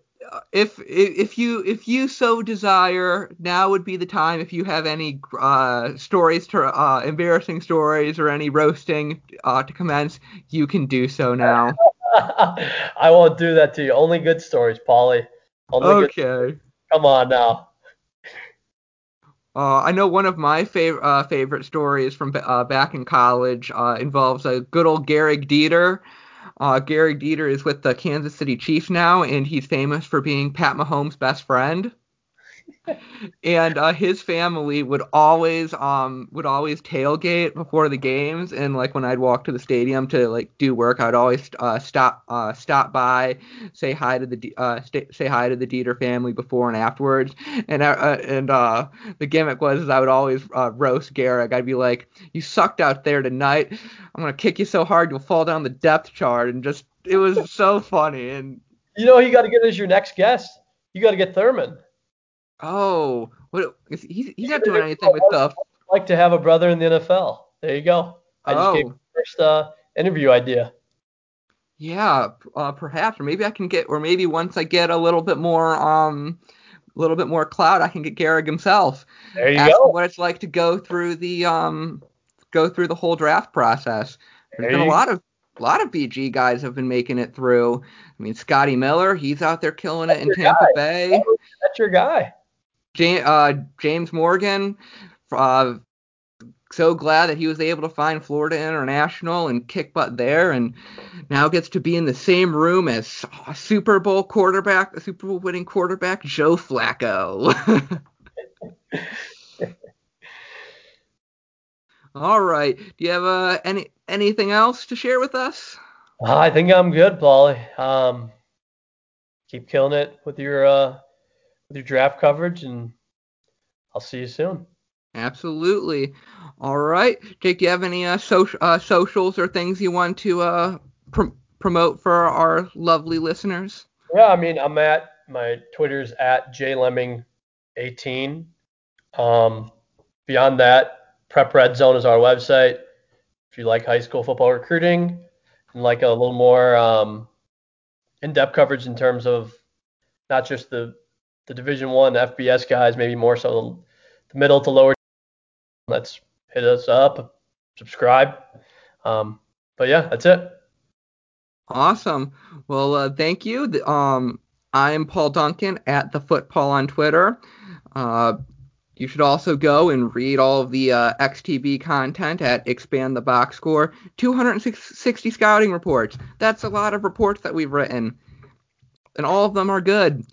If if you if you so desire, now would be the time. If you have any uh, stories to uh, embarrassing stories or any roasting uh, to commence, you can do so now. I won't do that to you. Only good stories, Polly. Only okay. Come on now. Uh, I know one of my favorite uh, favorite stories from uh, back in college uh, involves a good old Gehrig Dieter. Uh, Gehrig Dieter is with the Kansas City Chiefs now, and he's famous for being Pat Mahomes' best friend and uh, his family would always um would always tailgate before the games. And like when I'd walk to the stadium to like do work I'd always uh, stop uh, stop by say hi to the uh, st- say hi to the Dieter family before and afterwards. And uh, uh and uh the gimmick was is I would always uh, roast Gehrig. I'd be like you sucked out there tonight. I'm gonna kick you so hard you'll fall down the depth chart. And just it was so funny. And you know you got to get as your next guest? You got to get Thurman Oh, what? He's he's not doing anything with stuff. I'd like to have a brother in the NFL. There you go. I just oh. gave first uh, interview idea. Yeah, uh, perhaps, or maybe I can get, or maybe once I get a little bit more, um, a little bit more clout, I can get Gehrig himself. There you go. What it's like to go through the, um, go through the whole draft process. There's there been a lot of a lot of BG guys have been making it through. I mean, Scotty Miller, he's out there killing it in Tampa guy. Bay. That's your guy. James, uh, James Morgan, uh, so glad that he was able to find Florida International and kick butt there, and now gets to be in the same room as Super Bowl quarterback, Super Bowl winning quarterback Joe Flacco. All right. Do you have uh, any anything else to share with us? Uh, I think I'm good, Paulie. Um, keep killing it with your uh, your draft coverage, and I'll see you soon. Absolutely. All right, Jake. Do you have any uh, social uh, socials or things you want to uh, pr- promote for our lovely listeners? Yeah, I mean, I'm at my Twitter's at jlemming18. Um, beyond that, Prep Red Zone is our website. If you like high school football recruiting and like a little more um, in-depth coverage in terms of not just the the Division One FBS guys, maybe more so the middle to lower. Let's hit us up, subscribe. Um, but yeah, that's it. Awesome. Well, uh, thank you. Um, I'm Paul Duncan at the Football on Twitter. Uh, you should also go and read all of the uh, XTB content at Expand the Box Score. 260 scouting reports. That's a lot of reports that we've written, and all of them are good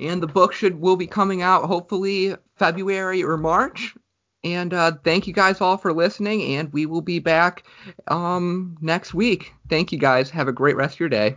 and the book should will be coming out hopefully February or March. And uh, thank you guys all for listening, and we will be back um, next week. Thank you guys. Have a great rest of your day.